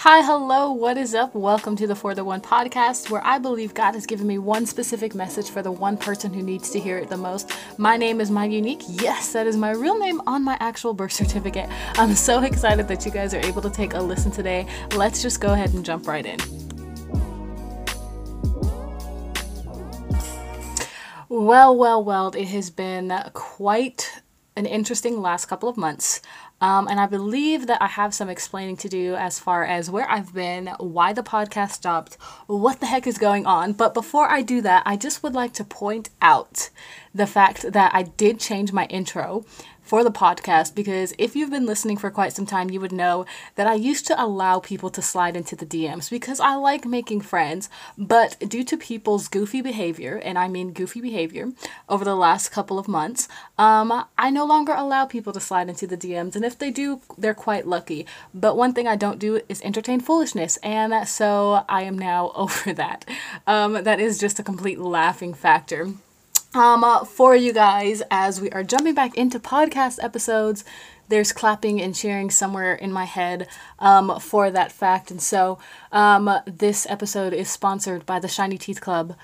Hi, hello, what is up? Welcome to the For the One podcast, where I believe God has given me one specific message for the one person who needs to hear it the most. My name is My Unique. Yes, that is my real name on my actual birth certificate. I'm so excited that you guys are able to take a listen today. Let's just go ahead and jump right in. Well, well, well, it has been quite an interesting last couple of months. Um, and I believe that I have some explaining to do as far as where I've been, why the podcast stopped, what the heck is going on. But before I do that, I just would like to point out the fact that I did change my intro for the podcast because if you've been listening for quite some time, you would know that I used to allow people to slide into the DMs because I like making friends. But due to people's goofy behavior, and I mean goofy behavior, over the last couple of months, um, I no longer allow people to slide into the DMs. And if they do, they're quite lucky. But one thing I don't do is entertain foolishness. And so I am now over that. Um, that is just a complete laughing factor um, for you guys as we are jumping back into podcast episodes. There's clapping and cheering somewhere in my head um, for that fact. And so um, this episode is sponsored by the Shiny Teeth Club.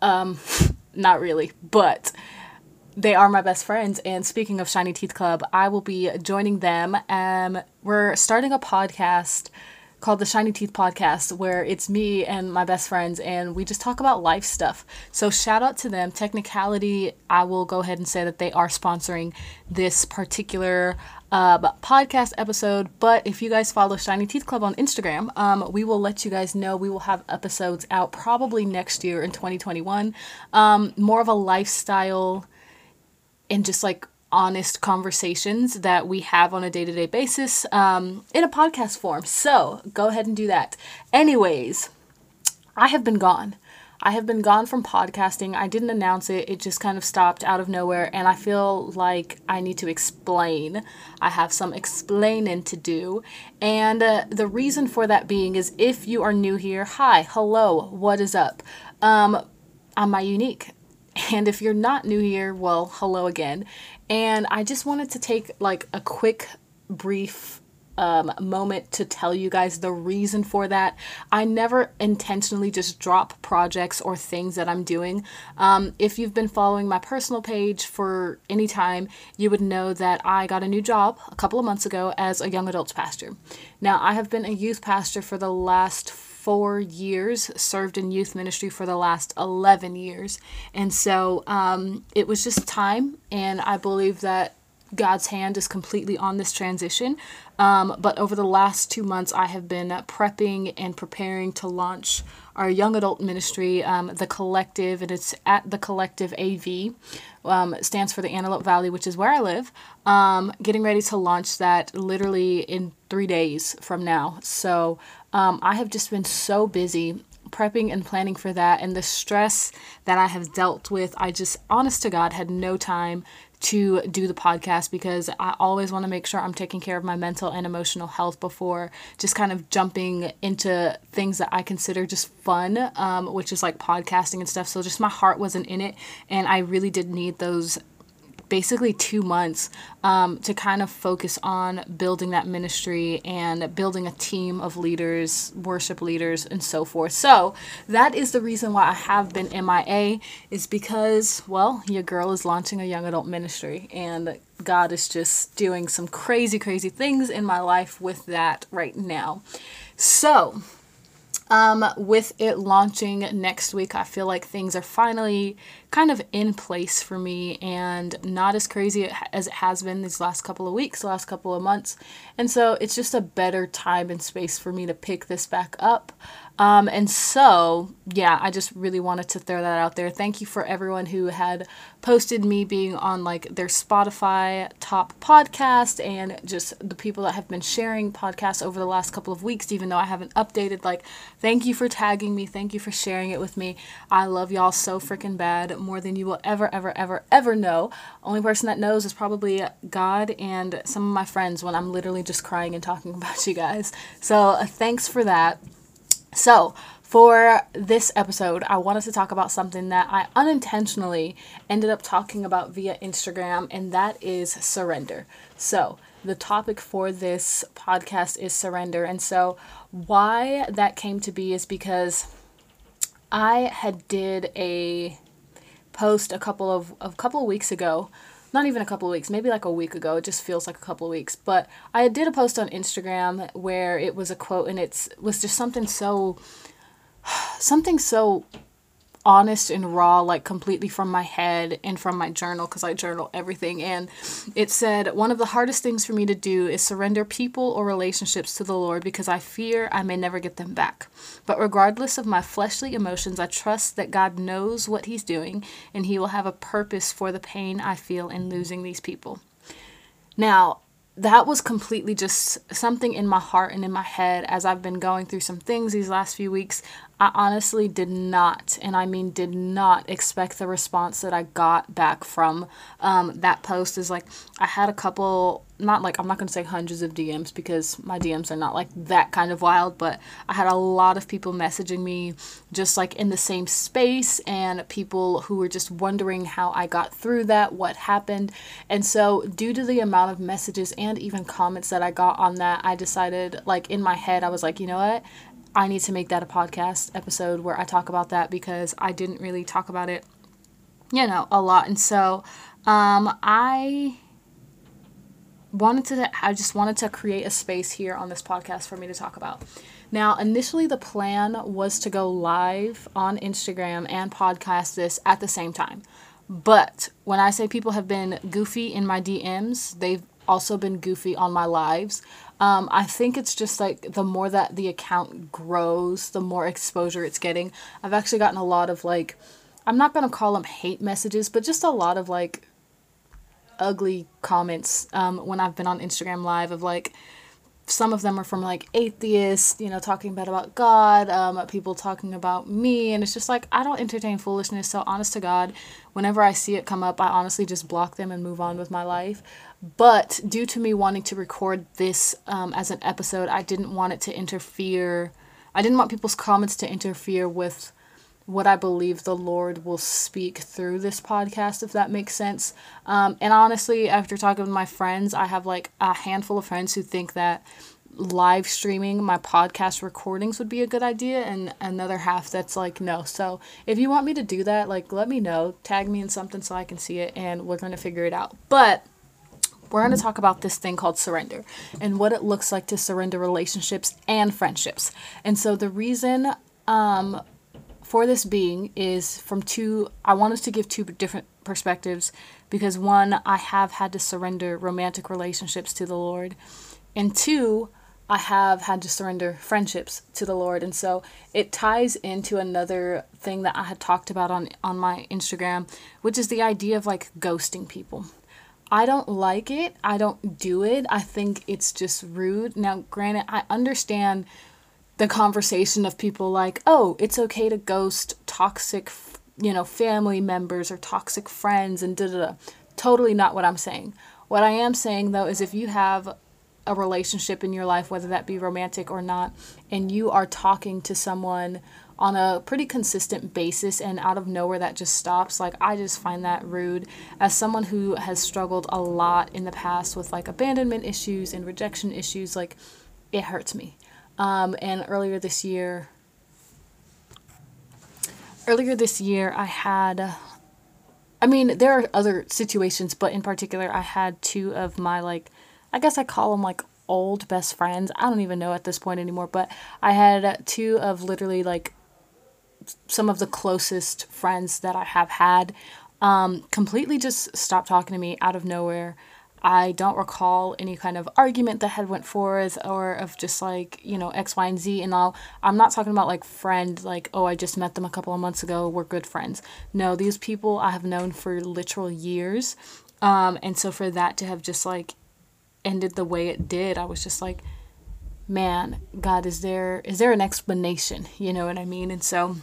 Um, not really, but they are my best friends. And speaking of Shiny Teeth Club, I will be joining them. Um, we're starting a podcast called the Shiny Teeth Podcast, where it's me and my best friends, and we just talk about life stuff. So, shout out to them. Technicality, I will go ahead and say that they are sponsoring this particular uh, podcast episode. But if you guys follow Shiny Teeth Club on Instagram, um, we will let you guys know we will have episodes out probably next year in 2021. Um, more of a lifestyle and just like honest conversations that we have on a day to day basis um, in a podcast form. So go ahead and do that. Anyways, I have been gone. I have been gone from podcasting. I didn't announce it, it just kind of stopped out of nowhere. And I feel like I need to explain. I have some explaining to do. And uh, the reason for that being is if you are new here, hi, hello, what is up? Um, I'm my unique. And if you're not new here, well, hello again. And I just wanted to take like a quick, brief um, moment to tell you guys the reason for that. I never intentionally just drop projects or things that I'm doing. Um, if you've been following my personal page for any time, you would know that I got a new job a couple of months ago as a young adults pastor. Now, I have been a youth pastor for the last four years, served in youth ministry for the last 11 years. And so um, it was just time, and I believe that God's hand is completely on this transition. Um, but over the last two months, I have been prepping and preparing to launch our young adult ministry, um, The Collective, and it's at The Collective AV. Um, stands for the Antelope Valley, which is where I live. Um, getting ready to launch that literally in three days from now. So um, I have just been so busy prepping and planning for that and the stress that I have dealt with. I just, honest to God, had no time to do the podcast because I always want to make sure I'm taking care of my mental and emotional health before just kind of jumping into things that I consider just fun, um, which is like podcasting and stuff. So just my heart wasn't in it, and I really did need those basically two months um, to kind of focus on building that ministry and building a team of leaders, worship leaders, and so forth. So that is the reason why I have been MIA, is because, well, your girl is launching a young adult ministry, and God is just doing some crazy, crazy things in my life with that right now. So, um, with it launching next week, I feel like things are finally kind of in place for me and not as crazy as it has been these last couple of weeks, last couple of months. And so it's just a better time and space for me to pick this back up. Um, and so, yeah, I just really wanted to throw that out there. Thank you for everyone who had posted me being on like their Spotify top podcast and just the people that have been sharing podcasts over the last couple of weeks, even though I haven't updated. Like, thank you for tagging me. Thank you for sharing it with me. I love y'all so freaking bad, more than you will ever, ever, ever, ever know. Only person that knows is probably God and some of my friends when I'm literally just crying and talking about you guys. So, uh, thanks for that. So, for this episode, I wanted to talk about something that I unintentionally ended up talking about via Instagram, and that is surrender. So, the topic for this podcast is surrender. And so, why that came to be is because I had did a post a couple of a couple of weeks ago not even a couple of weeks, maybe like a week ago. It just feels like a couple of weeks. But I did a post on Instagram where it was a quote and it's was just something so something so honest and raw, like completely from my head and from my journal because I journal everything. And it said, One of the hardest things for me to do is surrender people or relationships to the Lord because I fear I may never get them back. But regardless of my fleshly emotions, I trust that God knows what He's doing and He will have a purpose for the pain I feel in losing these people. Now, that was completely just something in my heart and in my head as I've been going through some things these last few weeks. I honestly did not, and I mean did not expect the response that I got back from um, that post. Is like I had a couple, not like I'm not gonna say hundreds of DMs because my DMs are not like that kind of wild, but I had a lot of people messaging me just like in the same space and people who were just wondering how I got through that, what happened. And so, due to the amount of messages and even comments that I got on that, I decided, like in my head, I was like, you know what? I need to make that a podcast episode where I talk about that because I didn't really talk about it, you know, a lot. And so um, I wanted to, I just wanted to create a space here on this podcast for me to talk about. Now, initially, the plan was to go live on Instagram and podcast this at the same time. But when I say people have been goofy in my DMs, they've also been goofy on my lives. Um, I think it's just like the more that the account grows, the more exposure it's getting. I've actually gotten a lot of like, I'm not gonna call them hate messages, but just a lot of like ugly comments um, when I've been on Instagram Live of like, some of them are from like atheists, you know, talking bad about God, um, people talking about me, and it's just like I don't entertain foolishness. So honest to God, whenever I see it come up, I honestly just block them and move on with my life. But due to me wanting to record this um, as an episode, I didn't want it to interfere. I didn't want people's comments to interfere with what I believe the Lord will speak through this podcast, if that makes sense. Um, and honestly, after talking with my friends, I have like a handful of friends who think that live streaming my podcast recordings would be a good idea and another half that's like no so if you want me to do that like let me know tag me in something so i can see it and we're going to figure it out but we're going to talk about this thing called surrender and what it looks like to surrender relationships and friendships. And so the reason um, for this being is from two, I wanted to give two different perspectives because one, I have had to surrender romantic relationships to the Lord, and two, I have had to surrender friendships to the Lord. And so it ties into another thing that I had talked about on, on my Instagram, which is the idea of like ghosting people. I don't like it. I don't do it. I think it's just rude. Now, granted, I understand the conversation of people like, oh, it's okay to ghost toxic, you know, family members or toxic friends and da da da. Totally not what I'm saying. What I am saying though is if you have a relationship in your life, whether that be romantic or not, and you are talking to someone on a pretty consistent basis and out of nowhere that just stops. Like i just find that rude. As someone who has struggled a lot in the past with like abandonment issues and rejection issues like it hurts me. Um, and earlier this year earlier this year i had i mean there are other situations but in particular i had two of my like i guess i call them like old best friends. I don't even know at this point anymore but i had two of literally like some of the closest friends that I have had um, completely just stopped talking to me out of nowhere. I don't recall any kind of argument that had went forth or of just like, you know, X, Y, and Z and all. I'm not talking about like friend, like, oh, I just met them a couple of months ago, we're good friends. No, these people I have known for literal years. Um, and so for that to have just like ended the way it did, I was just like, man, God, is there is there an explanation? You know what I mean? And so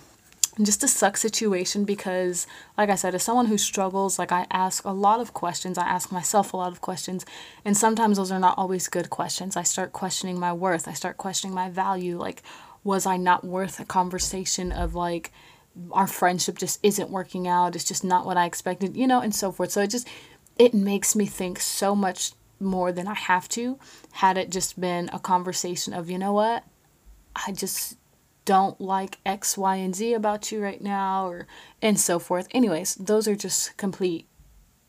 just a suck situation because like i said as someone who struggles like i ask a lot of questions. I ask myself a lot of questions and sometimes those are not always good questions. I start questioning my worth. I start questioning my value. Like was i not worth a conversation of like our friendship just isn't working out. It's just not what i expected you know and so forth. So it just it makes me think so much more than I have to had it just been a conversation of, you know what, I just don't like X, Y, and Z about you right now, or and so forth. Anyways, those are just complete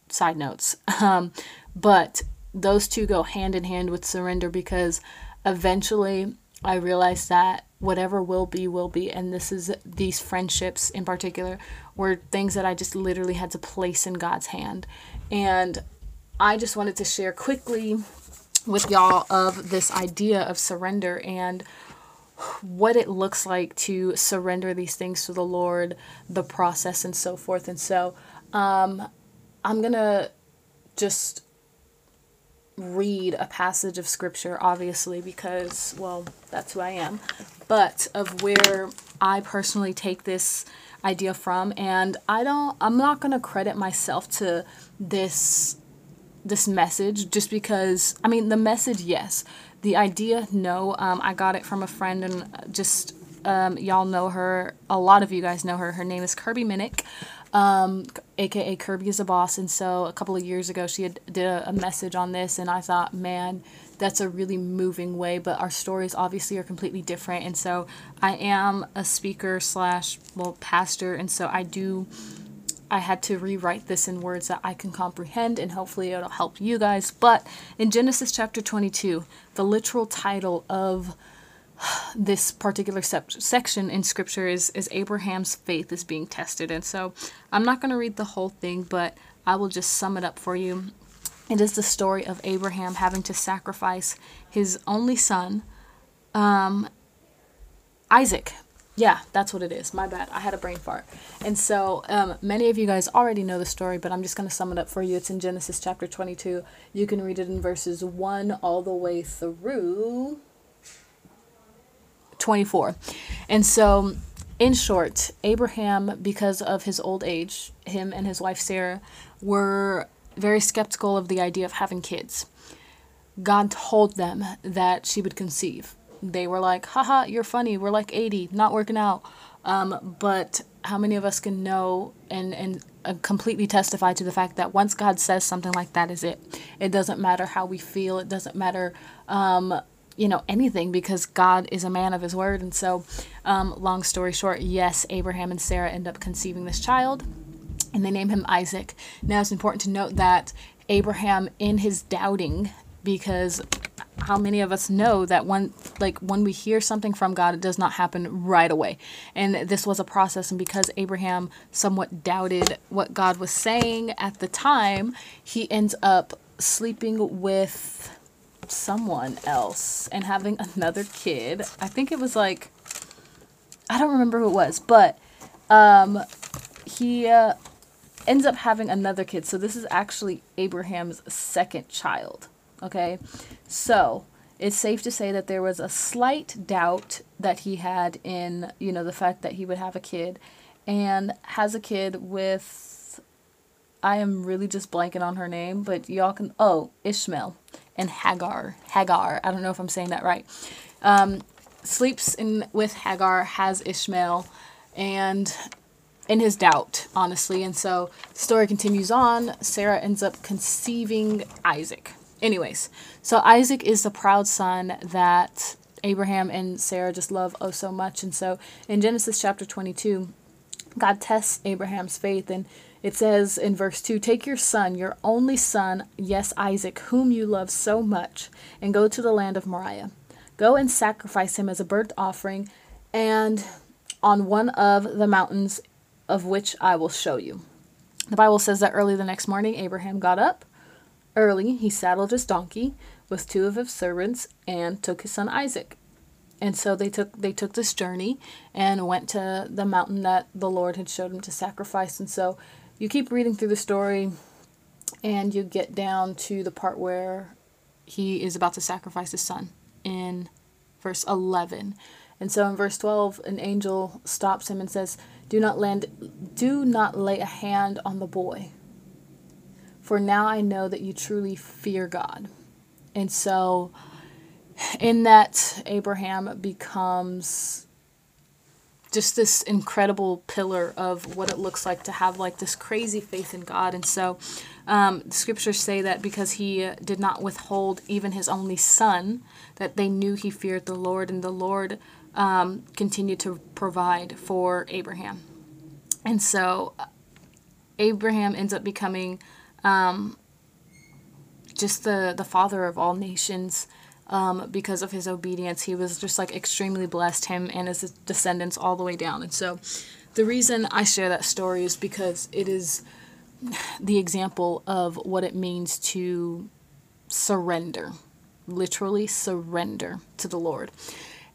side notes. Um, but those two go hand in hand with surrender because eventually I realized that whatever will be will be and this is these friendships in particular were things that I just literally had to place in God's hand and I just wanted to share quickly with y'all of this idea of surrender and what it looks like to surrender these things to the Lord, the process, and so forth. And so um, I'm going to just read a passage of scripture, obviously, because, well, that's who I am, but of where I personally take this idea from. And I don't, I'm not going to credit myself to this this message just because i mean the message yes the idea no um, i got it from a friend and just um, y'all know her a lot of you guys know her. Her name is kirby minnick um, aka kirby is a boss. And so a couple of years ago she had did a, a message on this and i thought man that's a really moving way but our stories obviously are completely different. And so i am a speaker slash well pastor. And so i do I had to rewrite this in words that I can comprehend and hopefully it'll help you guys. But in Genesis chapter 22, the literal title of this particular sep- section in scripture is, is Abraham's faith is being tested. And so I'm not going to read the whole thing, but I will just sum it up for you. It is the story of Abraham having to sacrifice his only son, um, Isaac, yeah, that's what it is. My bad. I had a brain fart. And so, um, many of you guys already know the story, but I'm just going to sum it up for you. It's in Genesis chapter 22. You can read it in verses 1 all the way through 24. And so, in short, Abraham, because of his old age, him and his wife Sarah were very skeptical of the idea of having kids. God told them that she would conceive they were like, haha, you're funny. We're like 80, not working out. Um, but how many of us can know and, and uh, completely testify to the fact that once God says something like that is it? It doesn't matter how we feel. It doesn't matter, um, you know, anything because God is a man of his word. And so, um, long story short, yes, Abraham and Sarah end up conceiving this child and they name him Isaac. Now it's important to note that Abraham, in his doubting, because how many of us know that when like when we hear something from God it does not happen right away. And this was a process and because Abraham somewhat doubted what God was saying at the time he ends up sleeping with someone else and having another kid. I think it was like I don't remember who it was but um he uh, ends up having another kid. So this is actually Abraham's second child Okay, so it's safe to say that there was a slight doubt that he had in, you know, the fact that he would have a kid and has a kid with, I am really just blanking on her name, but y'all can, oh, Ishmael and Hagar. Hagar, I don't know if I'm saying that right. Um, sleeps in with Hagar, has Ishmael, and in his doubt, honestly. And so the story continues on. Sarah ends up conceiving Isaac. Anyways, so Isaac is the proud son that Abraham and Sarah just love oh so much. And so in Genesis chapter 22, God tests Abraham's faith and it says in verse 2 Take your son, your only son, yes, Isaac, whom you love so much, and go to the land of Moriah. Go and sacrifice him as a burnt offering, and on one of the mountains of which I will show you. The Bible says that early the next morning, Abraham got up, Early he saddled his donkey with two of his servants and took his son Isaac. And so they took they took this journey and went to the mountain that the Lord had showed him to sacrifice. And so you keep reading through the story and you get down to the part where he is about to sacrifice his son in verse 11. And so in verse 12 an angel stops him and says, "Do not land do not lay a hand on the boy." For now I know that you truly fear God. And so, in that, Abraham becomes just this incredible pillar of what it looks like to have like this crazy faith in God. And so, Um, the scriptures say that because he did not withhold even his only son, that they knew he feared the Lord, and the Lord um, continued to provide for Abraham. And so Abraham ends up becoming um, just the, the father of all nations um, because of his obedience. He was just like extremely blessed, him and his descendants all the way down. And so the reason I share that story is because it is the example of what it means to surrender, literally surrender to the Lord.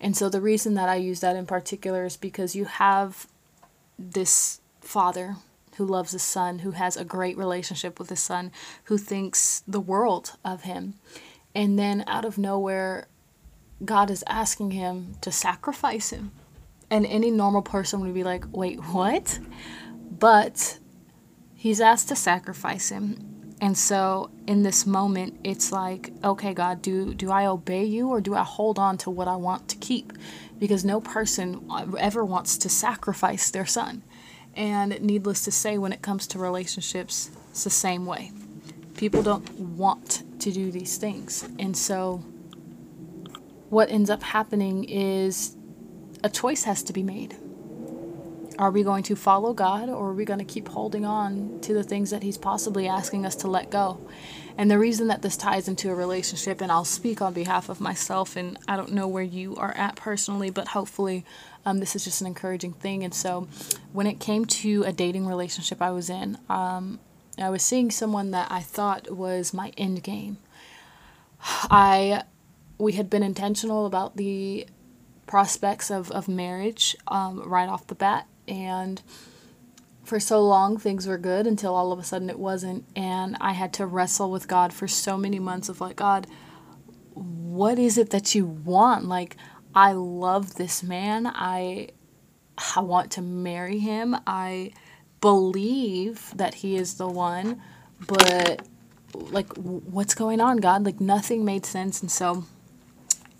And so the reason that I use that in particular is because you have this father who loves his son, who has a great relationship with his son, who thinks the world of him. And then out of nowhere, God is asking him to sacrifice him. And any normal person would be like, wait, what? But he's asked to sacrifice him. And so in this moment, it's like, okay, God, do, do I obey you or do I hold on to what I want to keep? Because no person ever wants to sacrifice their son. And needless to say, when it comes to relationships, it's the same way. People don't want to do these things. And so, what ends up happening is a choice has to be made. Are we going to follow God or are we going to keep holding on to the things that He's possibly asking us to let go? And the reason that this ties into a relationship, and I'll speak on behalf of myself, and I don't know where you are at personally, but hopefully um, this is just an encouraging thing. And so when it came to a dating relationship I was in, um, I was seeing someone that I thought was my end game. I we had been intentional about the prospects of, of marriage um, right off the bat and for so long things were good until all of a sudden it wasn't and i had to wrestle with god for so many months of like god what is it that you want? Like i love this man. I i want to marry him. I believe that he is the one but like what's going on god? Like nothing made sense and so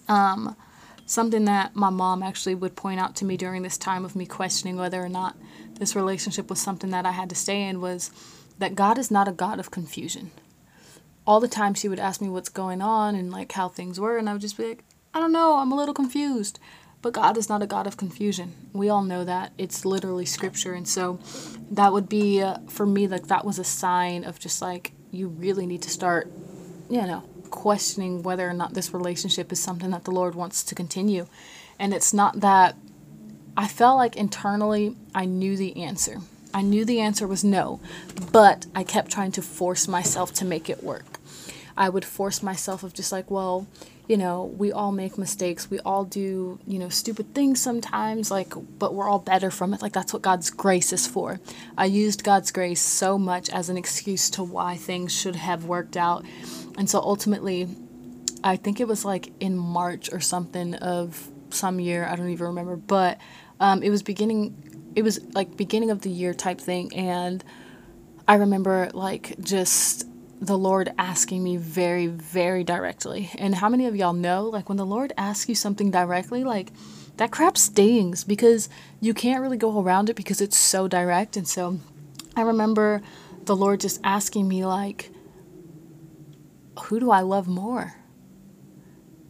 um something that my mom actually would point out to me during this time of me questioning whether or not this relationship was something that I had to stay in was that God is not a God of confusion. All the time she would ask me what's going on and like how things were, and I would just be like, I don't know, I'm a little confused. But God is not a God of confusion. We all know that. It's literally scripture. And so that would be, uh, for me, like that was a sign of just like, you really need to start, you know, questioning whether or not this relationship is something that the Lord wants to continue. And it's not that I felt like internally I knew the answer. I knew the answer was no, but I kept trying to force myself to make it work. I would force myself of just like, well, you know, we all make mistakes. We all do, you know, stupid things sometimes, like, but we're all better from it. Like, that's what God's grace is for. I used God's grace so much as an excuse to why things should have worked out. And so ultimately, I think it was like in March or something of some year, I don't even remember, but um, it was beginning, it was like beginning of the year type thing. And I remember like just the Lord asking me very, very directly. And how many of y'all know, like, when the Lord asks you something directly, like, that crap stings because you can't really go around it because it's so direct. And so I remember the Lord just asking me, like, who do I love more?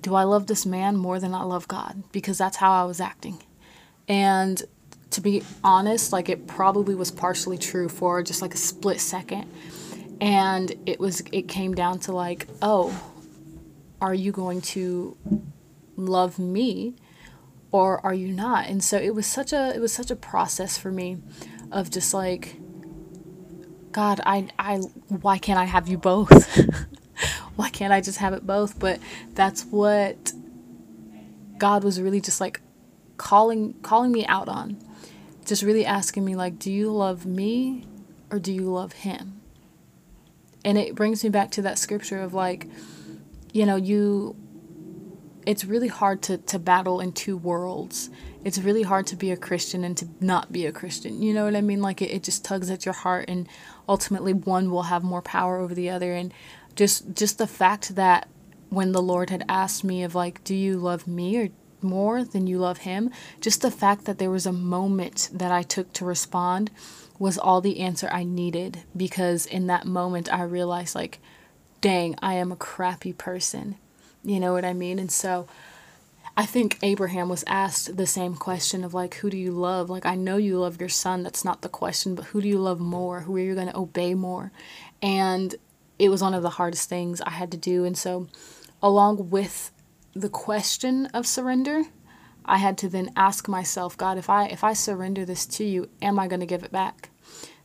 Do I love this man more than I love God? Because that's how I was acting. And to be honest, like it probably was partially true for just like a split second. And it was it came down to like, oh, are you going to love me or are you not? And so it was such a it was such a process for me of just like God, I I why can't I have you both? why can't I just have it both? But that's what God was really just like calling calling me out on. Just really asking me like, do you love me or do you love him? And it brings me back to that scripture of like, you know, you it's really hard to, to battle in two worlds. It's really hard to be a Christian and to not be a Christian. You know what I mean? Like it, it just tugs at your heart and ultimately one will have more power over the other. And just just the fact that when the Lord had asked me of like, do you love me or more than you love him, just the fact that there was a moment that I took to respond was all the answer I needed because in that moment I realized like dang, I am a crappy person. You know what I mean? And so I think Abraham was asked the same question of like, who do you love? Like, I know you love your son. That's not the question, but who do you love more? Who are you going to obey more? And it was one of the hardest things I had to do. And so, along with the question of surrender, I had to then ask myself, God, if I if I surrender this to you, am I going to give it back?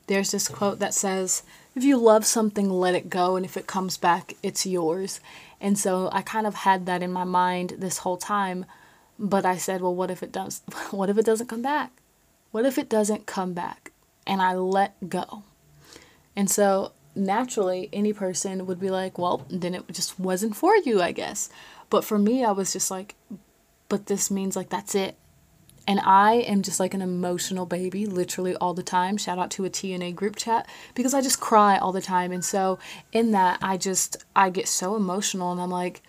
There's this quote that says, if you love something, let it go, and if it comes back, it's yours. And so I kind of had that in my mind this whole time, but I said, well, what if it does? What if it doesn't come back? What if it doesn't come back? And I let go. And so naturally, any person would be like, well, then it just wasn't for you, I guess. But for me, I was just like, but this means like that's it. And I am just like an emotional baby, literally all the time. Shout out to a TNA group chat because I just cry all the time. And so in that, I just, I get so emotional and I'm like,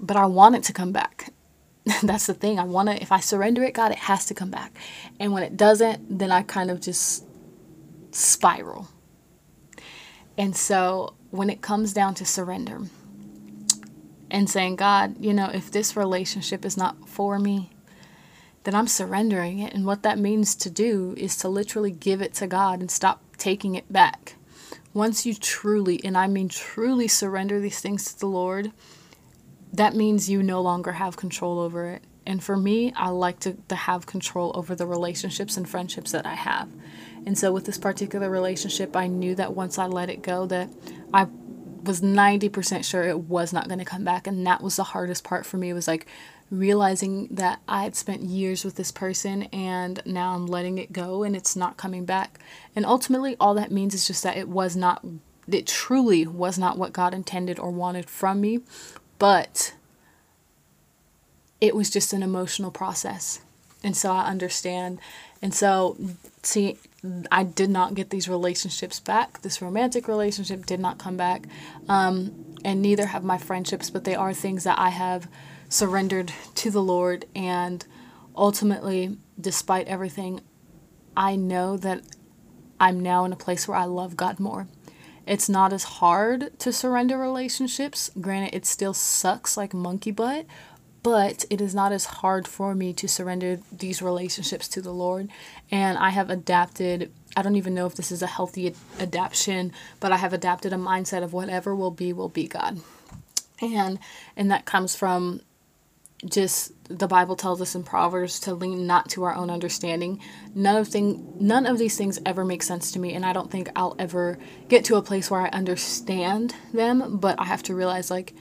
but I want it to come back. That's the thing. I want to, if I surrender it, God, it has to come back. And when it doesn't, then I kind of just spiral. And so when it comes down to surrender and saying, God, you know, if this relationship is not for me, then I'm surrendering it. And what that means to do is to literally give it to God and stop taking it back. Once you truly, and I mean truly, surrender these things to the Lord, that means you no longer have control over it. And for me, I like to, to have control over the relationships and friendships that I have. And so with this particular relationship, I knew that once I let it go, that I was 90% sure it was not going to come back. And that was the hardest part for me was like realizing that I had spent years with this person and now I'm letting it go and it's not coming back. And ultimately, all that means is just that it was not, it truly was not what God intended or wanted from me, but it was just an emotional process. And so I understand. And so, see, I did not get these relationships back. This romantic relationship did not come back. Um, and neither have my friendships, but they are things that I have surrendered to the Lord. And ultimately, despite everything, I know that I'm now in a place where I love God more. It's not as hard to surrender relationships. Granted, it still sucks like monkey butt, but it is not as hard for me to surrender these relationships to the Lord. And I have adapted, I don't even know if this is a healthy adaptation, but I have adapted a mindset of whatever will be, will be God. And and that comes from just the Bible tells us in Proverbs to lean not to our own understanding. None of thing none of these things ever make sense to me and I don't think I'll ever get to a place where I understand them, but I have to realize like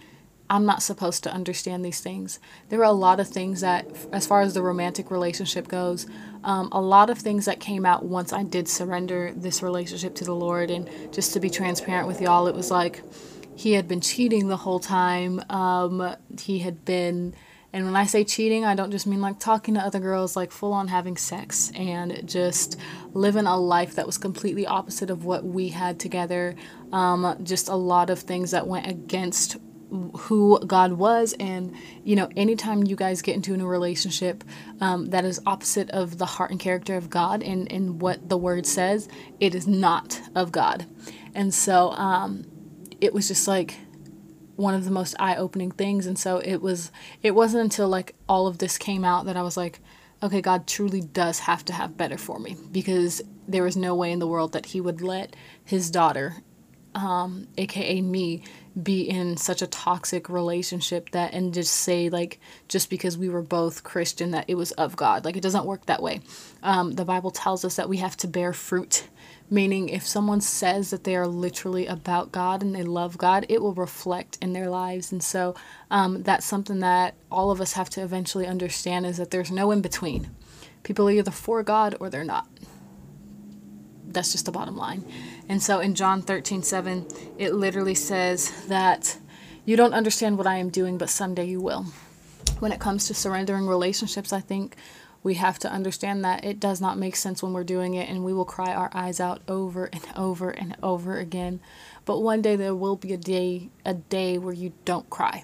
I'm not supposed to understand these things. There are a lot of things that, as far as the romantic relationship goes, um, a lot of things that came out once I did surrender this relationship to the Lord. And just to be transparent with y'all, it was like he had been cheating the whole time. Um, he had been and when I say cheating, I don't just mean like talking to other girls, like full on having sex and just living a life that was completely opposite of what we had together. Um, just a lot of things that went against who God was. And, you know, anytime you guys get into a new relationship um, that is opposite of the heart and character of God and, and what the word says, it is not of God. And so um, it was just like, one of the most eye-opening things and so it was it wasn't until like all of this came out that I was like okay God truly does have to have better for me because there was no way in the world that he would let his daughter um aka me be in such a toxic relationship that and just say like just because we were both christian that it was of god like it doesn't work that way um, the bible tells us that we have to bear fruit Meaning, if someone says that they are literally about God and they love God, it will reflect in their lives. And so um, that's something that all of us have to eventually understand is that there's no in between. People are either for God or they're not. That's just the bottom line. And so in John 13 7, it literally says that you don't understand what I am doing, but someday you will. When it comes to surrendering relationships, I think we have to understand that it does not make sense when we're doing it and we will cry our eyes out over and over and over again but one day there will be a day a day where you don't cry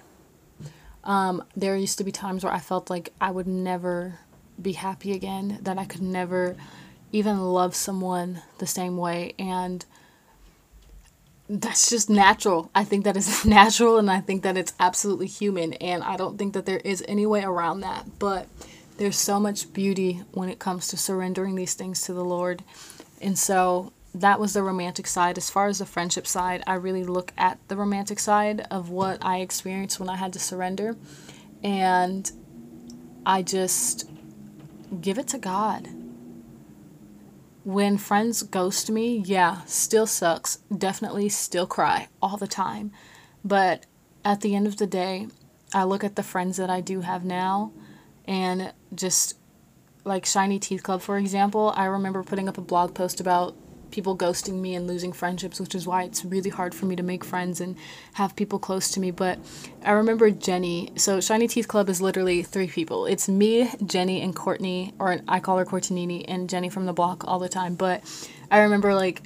Um, there used to be times where I felt like I would never be happy again, that I could never even love someone the same way. And that's just natural. I think that is natural and I think that it's absolutely human. And I don't think that there is any way around that. But there's so much beauty when it comes to surrendering these things to the Lord. And so that was the romantic side. As far as the friendship side, I really look at the romantic side of what I experienced when I had to surrender. And I just give it to God. When friends ghost me, yeah, still sucks. Definitely still cry all the time. But at the end of the day, I look at the friends that I do have now and just like Shiny Teeth Club, for example, I remember putting up a blog post about people ghosting me and losing friendships, which is why it's really hard for me to make friends and have people close to me. But I remember Jenny. So Shiny Teeth Club is literally three people. It's me, Jenny, and Courtney, or I call her Courtney and Jenny from the block all the time. But I remember like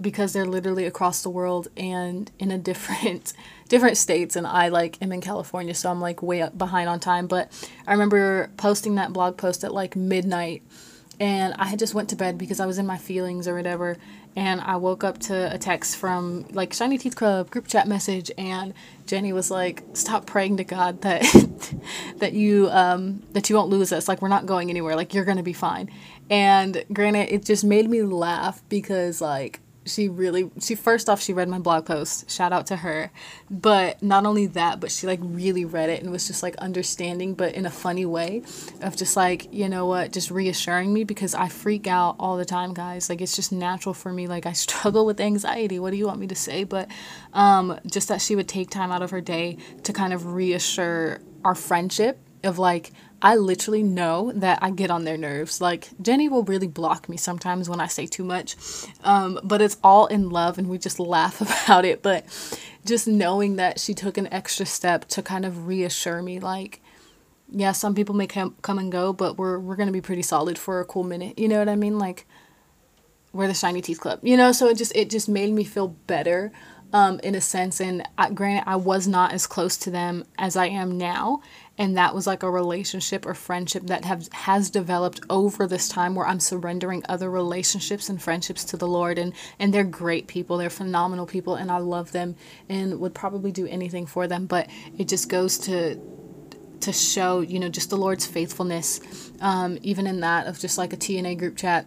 because they're literally across the world and in a different different states and I like am in California so I'm like way up behind on time but I remember posting that blog post at like midnight and I had just went to bed because I was in my feelings or whatever and I woke up to a text from like Shiny Teeth Club group chat message and Jenny was like stop praying to God that that you um that you won't lose us. Like we're not going anywhere. Like you're to be fine. And granted it just made me laugh because like she really she first off she read my blog post. Shout out to her. But not only that but she like really read it and was just like understanding but in a funny way of just like you know what just reassuring me because i freak out all the time guys. Like it's just natural for me. Like i struggle with anxiety. What do you want me to say? But um just that she would take time out of her day to kind of reassure our friendship of like I literally know that I get on their nerves. Like Jenny will really block me sometimes when I say too much. Um, but it's all in love and we just laugh about it. But just knowing that she took an extra step to kind of reassure me like yeah, some people may come come and go, but we're we're going to be pretty solid for a cool minute. You know what I mean? Like we're the shiny teeth club. You know, so it just it just made me feel better um, in a sense. And I, granted, I was not as close to them as I am now, and that was like a relationship or friendship that have has developed over this time where I'm surrendering other relationships and friendships to the Lord and and they're great people they're phenomenal people and I love them and would probably do anything for them but it just goes to to show you know just the Lord's faithfulness um, even in that of just like a TNA group chat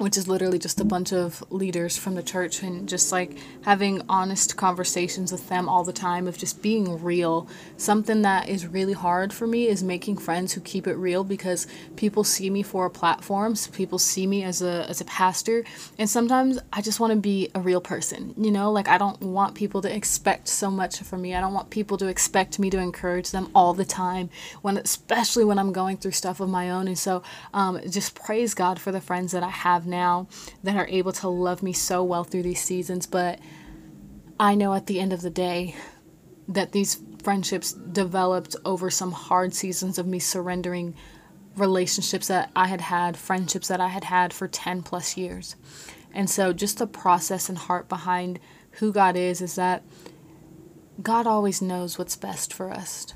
which is literally just a bunch of leaders from the church and just like having honest conversations with them all the time of just being real. Something that is really hard for me is making friends who keep it real because people see me for a platform, so people see me as a as a pastor, and sometimes I just want to be a real person. You know, like I don't want people to expect so much from me. I don't want people to expect me to encourage them all the time when especially when I'm going through stuff of my own. And so um, just praise God for the friends that I have now that are able to love me so well through these seasons. But I know at the end of the day that these friendships developed over some hard seasons of me surrendering relationships that I had had, friendships that I had had for 10 plus years. And so, just the process and heart behind who God is is that God always knows what's best for us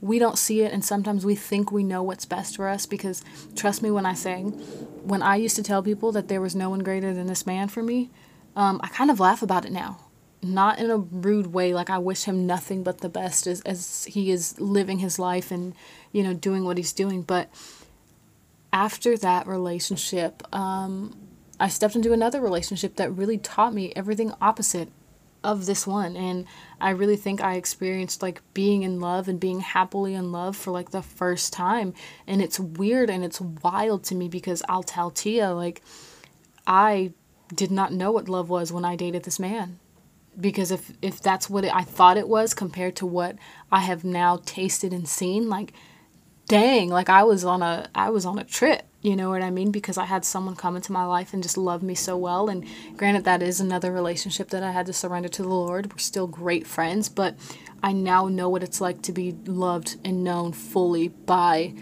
we don't see it and sometimes we think we know what's best for us because trust me when i say when i used to tell people that there was no one greater than this man for me um, i kind of laugh about it now. Not in a rude way like i wish him nothing but the best as, as he is living his life and you know doing what he's doing but after that relationship um, i stepped into another relationship that really taught me everything opposite of this one. And I really think I experienced like being in love and being happily in love for like the first time. And it's weird and it's wild to me because I'll tell Tia like I did not know what love was when I dated this man. Because if if that's what it, I thought it was compared to what I have now tasted and seen like dang like I was on a I was on a trip you know what I mean? Because I had someone come into my life and just love me so well. And granted, that is another relationship that I had to surrender to the Lord. We're still great friends, but I now know what it's like to be loved and known fully by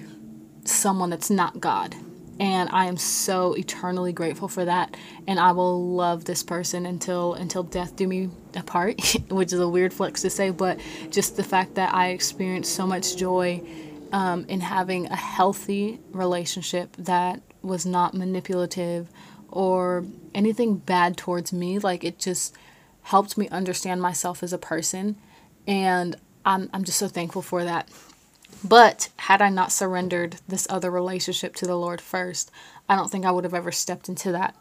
someone that's not God. and I am so eternally grateful for that and I will love this person until until death do me apart which is a weird flex to say but just the fact that I experienced so much joy um, in having a healthy relationship that was not manipulative or anything bad towards me like it just helped me understand myself as a person and I'm, I'm just so thankful for that but had I not surrendered this other relationship to the Lord first, I don't think I would have ever stepped into that.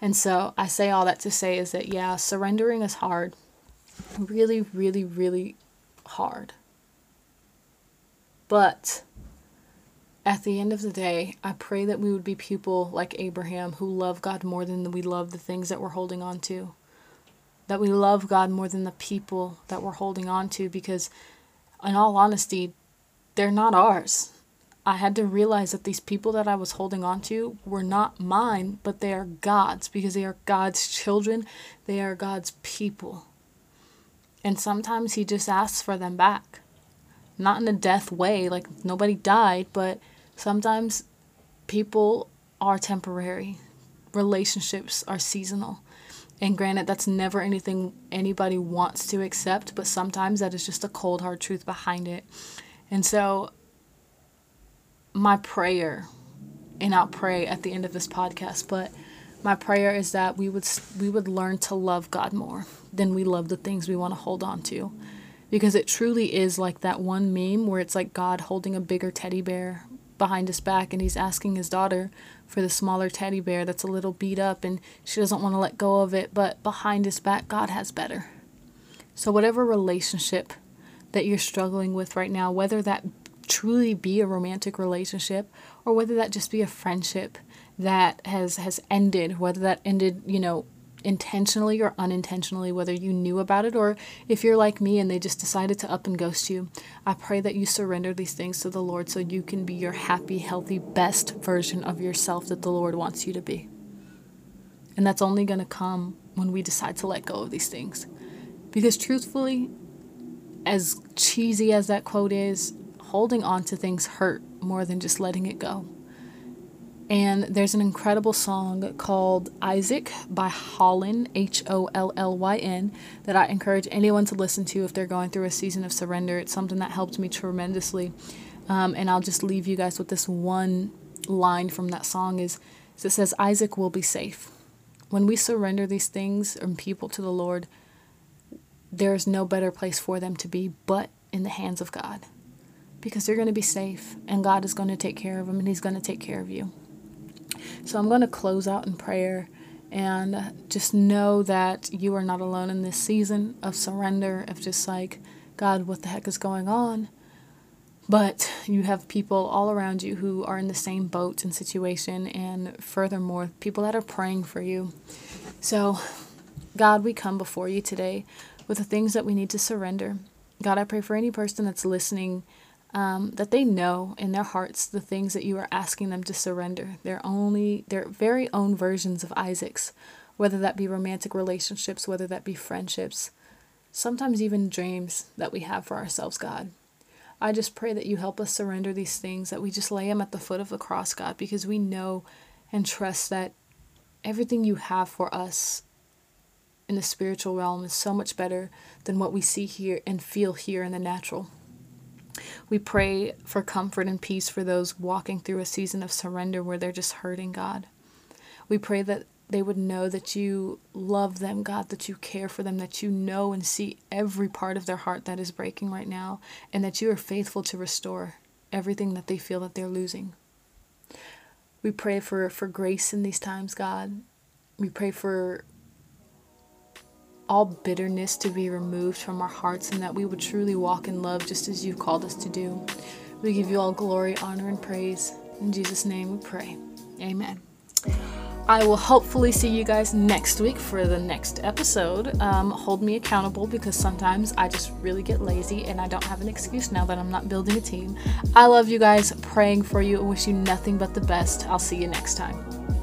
And so I say all that to say is that, yeah, surrendering is hard. Really, really, really hard. But at the end of the day, I pray that we would be people like Abraham who love God more than we love the things that we're holding on to. That we love God more than the people that we're holding on to because, in all honesty, they're not ours. I had to realize that these people that I was holding on to were not mine, but they are God's because they are God's children. They are God's people. And sometimes He just asks for them back. Not in a death way, like nobody died, but sometimes people are temporary, relationships are seasonal. And granted, that's never anything anybody wants to accept, but sometimes that is just a cold, hard truth behind it. And so, my prayer, and I'll pray at the end of this podcast, but my prayer is that we would we would learn to love God more than we love the things we want to hold on to. Because it truly is like that one meme where it's like God holding a bigger teddy bear behind his back and he's asking his daughter for the smaller teddy bear that's a little beat up and she doesn't want to let go of it, but behind his back God has better. So whatever relationship that you're struggling with right now, whether that truly be a romantic relationship or whether that just be a friendship that has has ended, whether that ended, you know, intentionally or unintentionally, whether you knew about it or if you're like me and they just decided to up and ghost you. I pray that you surrender these things to the Lord so you can be your happy, healthy, best version of yourself that the Lord wants you to be. And that's only going to come when we decide to let go of these things. Because truthfully, as cheesy as that quote is, holding on to things hurt more than just letting it go. And there's an incredible song called Isaac by Hollyn, H O L L Y N, that I encourage anyone to listen to if they're going through a season of surrender. It's something that helped me tremendously. Um, and I'll just leave you guys with this one line from that song is it says Isaac will be safe. When we surrender these things and people to the Lord, there's no better place for them to be but in the hands of God because they're going to be safe and God is going to take care of them and He's going to take care of you. So I'm going to close out in prayer and just know that you are not alone in this season of surrender, of just like, God, what the heck is going on? But you have people all around you who are in the same boat and situation, and furthermore, people that are praying for you. So, God, we come before you today with the things that we need to surrender. God, I pray for any person that's listening um, that they know in their hearts the things that you are asking them to surrender. Their only, their very own versions of Isaac's, whether that be romantic relationships, whether that be friendships, sometimes even dreams that we have for ourselves, God. I just pray that you help us surrender these things, that we just lay them at the foot of the cross, God, because we know and trust that everything you have for us in the spiritual realm is so much better than what we see here and feel here in the natural. We pray for comfort and peace for those walking through a season of surrender where they're just hurting God. We pray that they would know that you love them, God, that you care for them, that you know and see every part of their heart that is breaking right now, and that you are faithful to restore everything that they feel that they're losing. We pray for, for grace in these times, God. We pray for all bitterness to be removed from our hearts and that we would truly walk in love just as you've called us to do. We give you all glory, honor, and praise. In Jesus' name we pray. Amen. I will hopefully see you guys next week for the next episode. Um, hold me accountable because sometimes I just really get lazy and I don't have an excuse now that I'm not building a team. I love you guys, praying for you, and wish you nothing but the best. I'll see you next time.